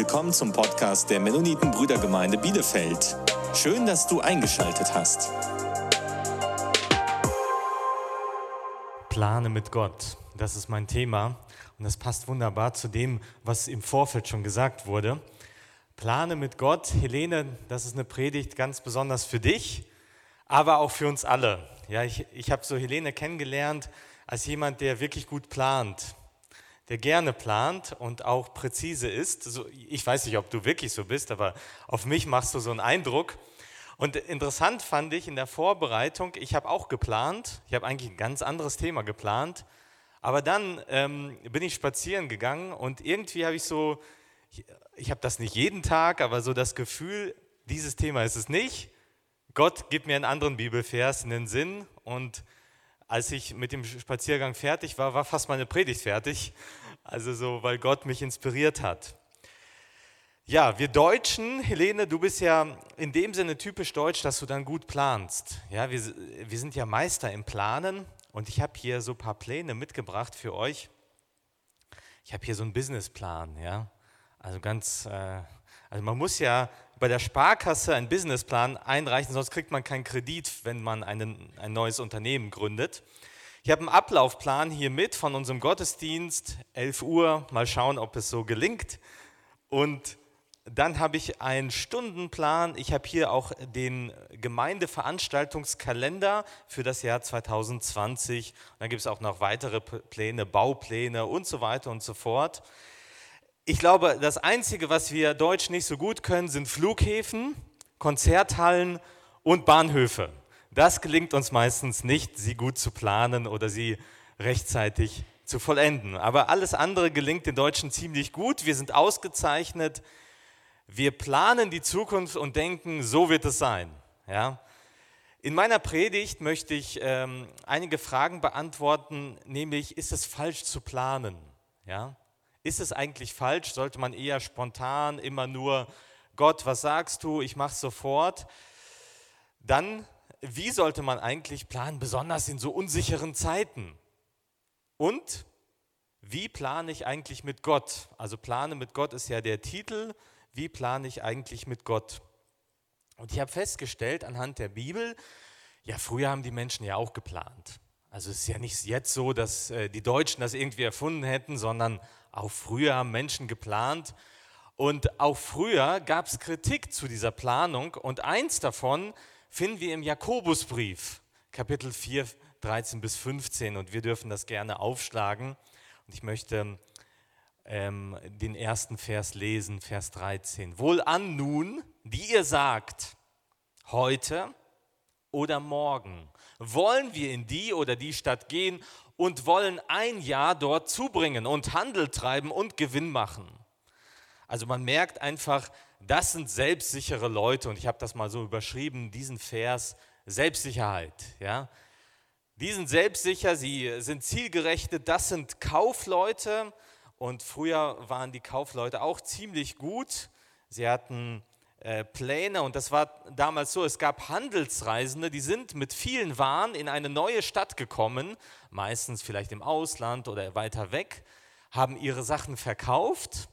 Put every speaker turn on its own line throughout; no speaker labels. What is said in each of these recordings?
willkommen zum Podcast der Mennoniten Brüdergemeinde Bielefeld. Schön, dass du eingeschaltet hast.
Plane mit Gott, das ist mein Thema und das passt wunderbar zu dem, was im Vorfeld schon gesagt wurde. Plane mit Gott, Helene, das ist eine Predigt ganz besonders für dich, aber auch für uns alle. Ja, ich, ich habe so Helene kennengelernt als jemand, der wirklich gut plant der gerne plant und auch präzise ist. So, ich weiß nicht, ob du wirklich so bist, aber auf mich machst du so einen Eindruck. Und interessant fand ich in der Vorbereitung, ich habe auch geplant, ich habe eigentlich ein ganz anderes Thema geplant, aber dann ähm, bin ich spazieren gegangen und irgendwie habe ich so, ich, ich habe das nicht jeden Tag, aber so das Gefühl, dieses Thema ist es nicht. Gott gibt mir einen anderen Bibelvers in den Sinn und als ich mit dem Spaziergang fertig war, war fast meine Predigt fertig. Also so, weil Gott mich inspiriert hat. Ja, wir Deutschen, Helene, du bist ja in dem Sinne typisch deutsch, dass du dann gut planst. Ja, wir, wir sind ja Meister im Planen und ich habe hier so ein paar Pläne mitgebracht für euch. Ich habe hier so einen Businessplan, ja. Also ganz, äh, also man muss ja bei der Sparkasse einen Businessplan einreichen, sonst kriegt man keinen Kredit, wenn man einen, ein neues Unternehmen gründet. Ich habe einen Ablaufplan hier mit von unserem Gottesdienst, 11 Uhr, mal schauen, ob es so gelingt. Und dann habe ich einen Stundenplan. Ich habe hier auch den Gemeindeveranstaltungskalender für das Jahr 2020. Und dann gibt es auch noch weitere Pläne, Baupläne und so weiter und so fort. Ich glaube, das Einzige, was wir Deutsch nicht so gut können, sind Flughäfen, Konzerthallen und Bahnhöfe. Das gelingt uns meistens nicht, sie gut zu planen oder sie rechtzeitig zu vollenden. Aber alles andere gelingt den Deutschen ziemlich gut. Wir sind ausgezeichnet. Wir planen die Zukunft und denken, so wird es sein. Ja? In meiner Predigt möchte ich ähm, einige Fragen beantworten, nämlich ist es falsch zu planen? Ja? Ist es eigentlich falsch? Sollte man eher spontan immer nur, Gott, was sagst du? Ich mache sofort. Dann wie sollte man eigentlich planen, besonders in so unsicheren Zeiten? Und wie plane ich eigentlich mit Gott? Also plane mit Gott ist ja der Titel. Wie plane ich eigentlich mit Gott? Und ich habe festgestellt anhand der Bibel, ja, früher haben die Menschen ja auch geplant. Also es ist ja nicht jetzt so, dass äh, die Deutschen das irgendwie erfunden hätten, sondern auch früher haben Menschen geplant. Und auch früher gab es Kritik zu dieser Planung. Und eins davon finden wir im Jakobusbrief, Kapitel 4, 13 bis 15. Und wir dürfen das gerne aufschlagen. Und ich möchte ähm, den ersten Vers lesen, Vers 13. Wohlan nun, die ihr sagt, heute oder morgen wollen wir in die oder die Stadt gehen und wollen ein Jahr dort zubringen und Handel treiben und Gewinn machen. Also man merkt einfach, das sind selbstsichere Leute und ich habe das mal so überschrieben, diesen Vers Selbstsicherheit. Ja? Die sind selbstsicher, sie sind zielgerichtet, das sind Kaufleute und früher waren die Kaufleute auch ziemlich gut. Sie hatten äh, Pläne und das war damals so, es gab Handelsreisende, die sind mit vielen Waren in eine neue Stadt gekommen, meistens vielleicht im Ausland oder weiter weg, haben ihre Sachen verkauft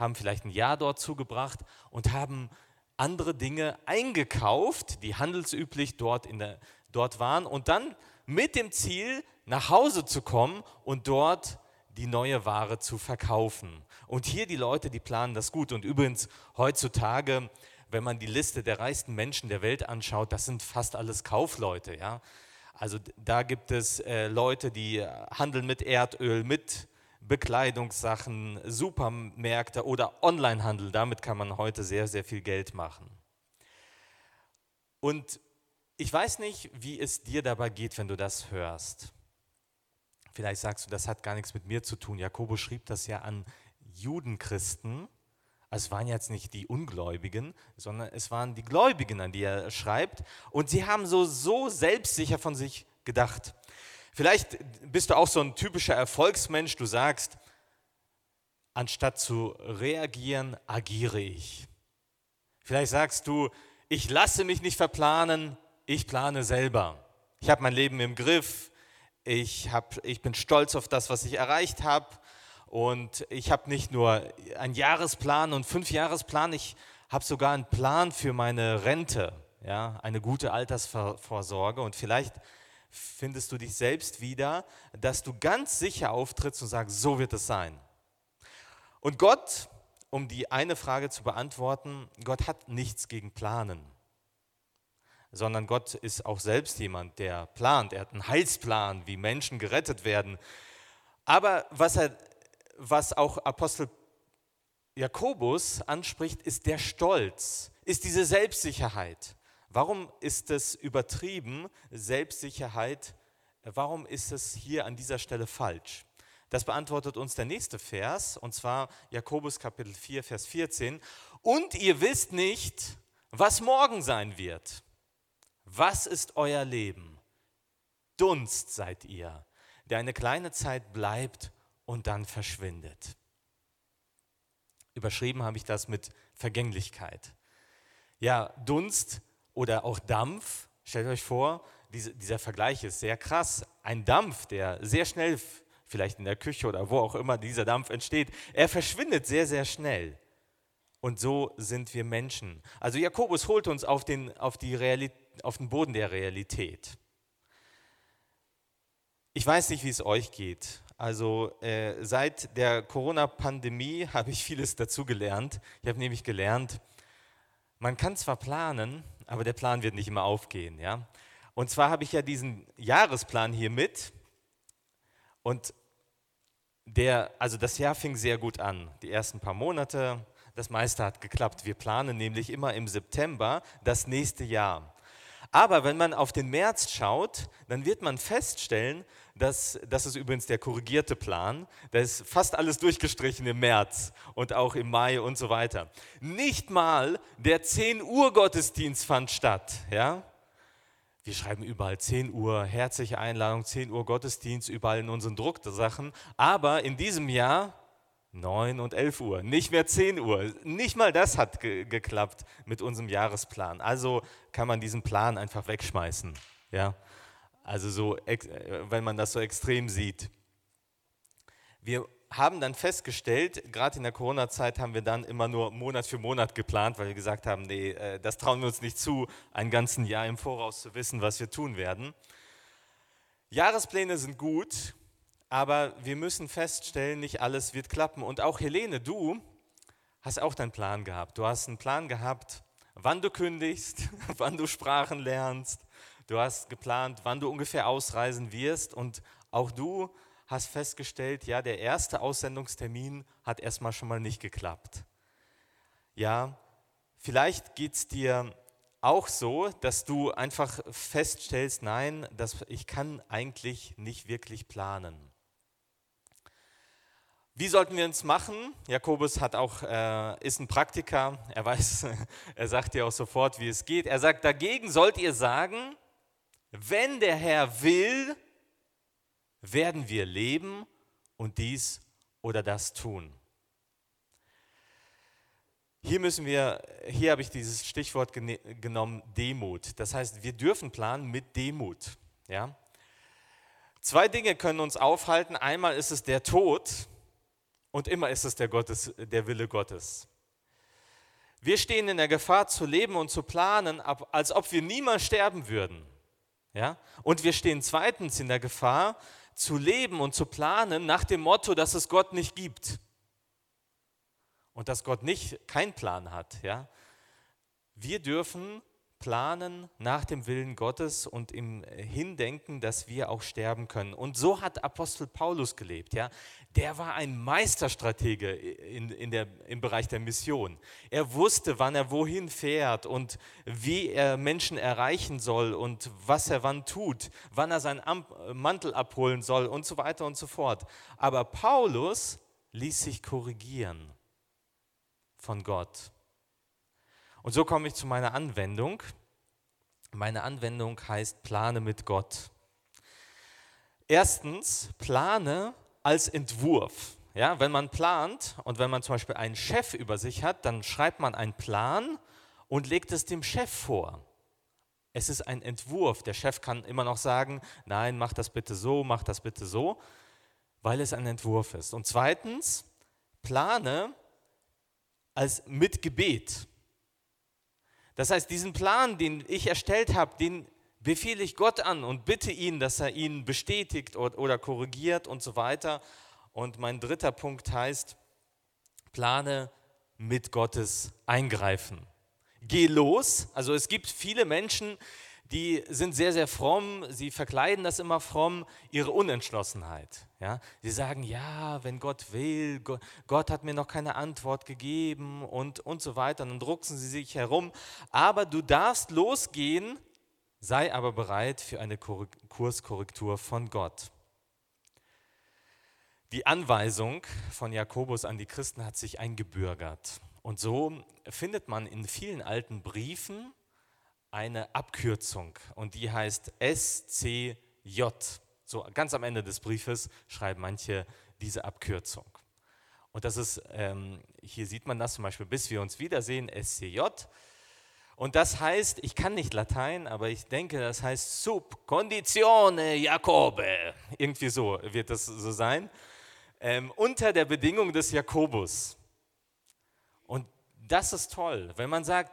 haben vielleicht ein Jahr dort zugebracht und haben andere Dinge eingekauft, die handelsüblich dort, in der, dort waren, und dann mit dem Ziel, nach Hause zu kommen und dort die neue Ware zu verkaufen. Und hier die Leute, die planen das gut. Und übrigens heutzutage, wenn man die Liste der reichsten Menschen der Welt anschaut, das sind fast alles Kaufleute. Ja? Also da gibt es äh, Leute, die handeln mit Erdöl, mit Bekleidungssachen, Supermärkte oder Onlinehandel. Damit kann man heute sehr, sehr viel Geld machen. Und ich weiß nicht, wie es dir dabei geht, wenn du das hörst. Vielleicht sagst du, das hat gar nichts mit mir zu tun. Jakobus schrieb das ja an Judenchristen. Also es waren jetzt nicht die Ungläubigen, sondern es waren die Gläubigen, an die er schreibt. Und sie haben so, so selbstsicher von sich gedacht. Vielleicht bist du auch so ein typischer Erfolgsmensch, du sagst, anstatt zu reagieren, agiere ich. Vielleicht sagst du, ich lasse mich nicht verplanen, ich plane selber. Ich habe mein Leben im Griff, ich, hab, ich bin stolz auf das, was ich erreicht habe Und ich habe nicht nur einen Jahresplan und fünf Jahresplan, ich habe sogar einen Plan für meine Rente, ja, eine gute Altersvorsorge. Und vielleicht findest du dich selbst wieder, dass du ganz sicher auftrittst und sagst, so wird es sein. Und Gott, um die eine Frage zu beantworten, Gott hat nichts gegen Planen, sondern Gott ist auch selbst jemand, der plant. Er hat einen Heilsplan, wie Menschen gerettet werden. Aber was, er, was auch Apostel Jakobus anspricht, ist der Stolz, ist diese Selbstsicherheit. Warum ist es übertrieben, Selbstsicherheit? Warum ist es hier an dieser Stelle falsch? Das beantwortet uns der nächste Vers, und zwar Jakobus Kapitel 4, Vers 14. Und ihr wisst nicht, was morgen sein wird. Was ist euer Leben? Dunst seid ihr, der eine kleine Zeit bleibt und dann verschwindet. Überschrieben habe ich das mit Vergänglichkeit. Ja, Dunst oder auch Dampf. Stellt euch vor, diese, dieser Vergleich ist sehr krass. Ein Dampf, der sehr schnell, vielleicht in der Küche oder wo auch immer dieser Dampf entsteht, er verschwindet sehr, sehr schnell. Und so sind wir Menschen. Also Jakobus holt uns auf den, auf, die auf den Boden der Realität. Ich weiß nicht, wie es euch geht. Also äh, seit der Corona-Pandemie habe ich vieles dazugelernt. Ich habe nämlich gelernt, man kann zwar planen, aber der Plan wird nicht immer aufgehen. Ja? Und zwar habe ich ja diesen Jahresplan hier mit und der, also das Jahr fing sehr gut an. Die ersten paar Monate, das meiste hat geklappt. Wir planen nämlich immer im September das nächste Jahr. Aber wenn man auf den März schaut, dann wird man feststellen, dass, das ist übrigens der korrigierte Plan, da ist fast alles durchgestrichen im März und auch im Mai und so weiter. Nicht mal der 10 Uhr Gottesdienst fand statt. Ja? Wir schreiben überall 10 Uhr, herzliche Einladung, 10 Uhr Gottesdienst, überall in unseren Drucksachen. Aber in diesem Jahr 9 und 11 Uhr, nicht mehr 10 Uhr. Nicht mal das hat ge geklappt mit unserem Jahresplan. Also kann man diesen Plan einfach wegschmeißen. Ja? Also so, äh, wenn man das so extrem sieht. Wir haben dann festgestellt, gerade in der Corona-Zeit haben wir dann immer nur Monat für Monat geplant, weil wir gesagt haben, nee, äh, das trauen wir uns nicht zu, ein ganzes Jahr im Voraus zu wissen, was wir tun werden. Jahrespläne sind gut, aber wir müssen feststellen, nicht alles wird klappen. Und auch Helene, du hast auch deinen Plan gehabt. Du hast einen Plan gehabt, wann du kündigst, wann du Sprachen lernst. Du hast geplant, wann du ungefähr ausreisen wirst. Und auch du hast festgestellt, ja, der erste Aussendungstermin hat erstmal schon mal nicht geklappt. Ja, vielleicht geht es dir auch so, dass du einfach feststellst, nein, dass ich kann eigentlich nicht wirklich planen. Wie sollten wir uns machen? Jakobus hat auch, äh, ist ein Praktiker, er weiß, er sagt dir auch sofort, wie es geht. Er sagt, dagegen sollt ihr sagen, wenn der Herr will, werden wir leben und dies oder das tun. Hier müssen wir, hier habe ich dieses Stichwort genommen, Demut. Das heißt, wir dürfen planen mit Demut. Ja? Zwei Dinge können uns aufhalten. Einmal ist es der Tod, und immer ist es der, Gottes, der Wille Gottes. Wir stehen in der Gefahr zu leben und zu planen, als ob wir niemals sterben würden. Ja? Und wir stehen zweitens in der Gefahr zu leben und zu planen nach dem Motto, dass es Gott nicht gibt. Und dass Gott nicht keinen Plan hat. Ja? Wir dürfen planen nach dem Willen Gottes und im Hindenken, dass wir auch sterben können. Und so hat Apostel Paulus gelebt. Ja? Der war ein Meisterstratege in, in der, im Bereich der Mission. Er wusste, wann er wohin fährt und wie er Menschen erreichen soll und was er wann tut, wann er seinen Mantel abholen soll und so weiter und so fort. Aber Paulus ließ sich korrigieren von Gott. Und so komme ich zu meiner Anwendung. Meine Anwendung heißt plane mit Gott. Erstens, plane als Entwurf. Ja, wenn man plant und wenn man zum Beispiel einen Chef über sich hat, dann schreibt man einen Plan und legt es dem Chef vor. Es ist ein Entwurf. Der Chef kann immer noch sagen, nein, mach das bitte so, mach das bitte so. weil es ein Entwurf ist. Und zweitens, plane als mit Gebet. Das heißt, diesen Plan, den ich erstellt habe, den befehle ich Gott an und bitte ihn, dass er ihn bestätigt oder korrigiert und so weiter. Und mein dritter Punkt heißt, plane mit Gottes Eingreifen. Geh los. Also es gibt viele Menschen, die sind sehr, sehr fromm, sie verkleiden das immer fromm, ihre Unentschlossenheit. Ja? Sie sagen, ja, wenn Gott will, Gott hat mir noch keine Antwort gegeben und, und so weiter. Und dann drucksen sie sich herum. Aber du darfst losgehen, sei aber bereit für eine Kurskorrektur von Gott. Die Anweisung von Jakobus an die Christen hat sich eingebürgert. Und so findet man in vielen alten Briefen eine Abkürzung und die heißt SCJ. So ganz am Ende des Briefes schreiben manche diese Abkürzung. Und das ist, ähm, hier sieht man das zum Beispiel, bis wir uns wiedersehen, SCJ. Und das heißt, ich kann nicht Latein, aber ich denke, das heißt Sub Conditione Jacobe. Irgendwie so wird das so sein ähm, unter der Bedingung des Jakobus. Und das ist toll, wenn man sagt,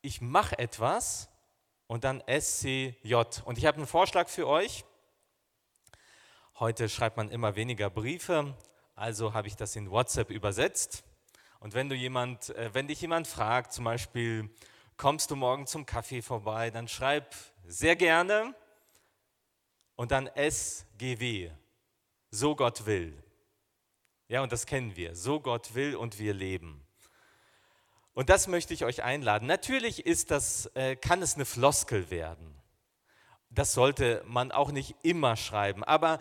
ich mache etwas und dann SCJ. Und ich habe einen Vorschlag für euch. Heute schreibt man immer weniger Briefe, also habe ich das in WhatsApp übersetzt. Und wenn, du jemand, äh, wenn dich jemand fragt, zum Beispiel, kommst du morgen zum Kaffee vorbei, dann schreib sehr gerne und dann SGW, so Gott will. Ja, und das kennen wir. So Gott will und wir leben. Und das möchte ich euch einladen. Natürlich ist das, äh, kann es eine Floskel werden. Das sollte man auch nicht immer schreiben. Aber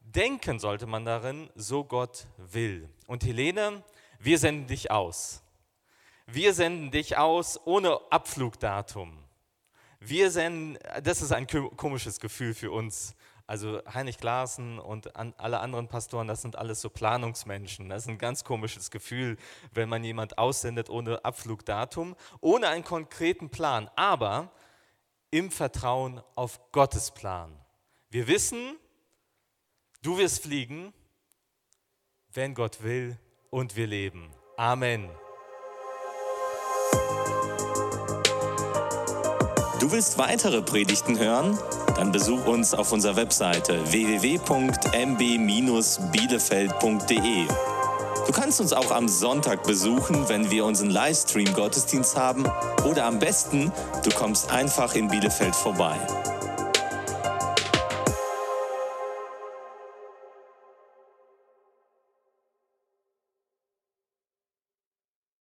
denken sollte man darin, so Gott will. Und Helene, wir senden dich aus. Wir senden dich aus ohne Abflugdatum. Wir senden, das ist ein komisches Gefühl für uns also Heinrich Glaasen und an alle anderen Pastoren, das sind alles so Planungsmenschen. Das ist ein ganz komisches Gefühl, wenn man jemand aussendet ohne Abflugdatum, ohne einen konkreten Plan, aber im Vertrauen auf Gottes Plan. Wir wissen, du wirst fliegen, wenn Gott will und wir leben. Amen.
Du willst weitere Predigten hören? Dann besuch uns auf unserer Webseite www.mb-bielefeld.de. Du kannst uns auch am Sonntag besuchen, wenn wir unseren Livestream-Gottesdienst haben. Oder am besten, du kommst einfach in Bielefeld vorbei.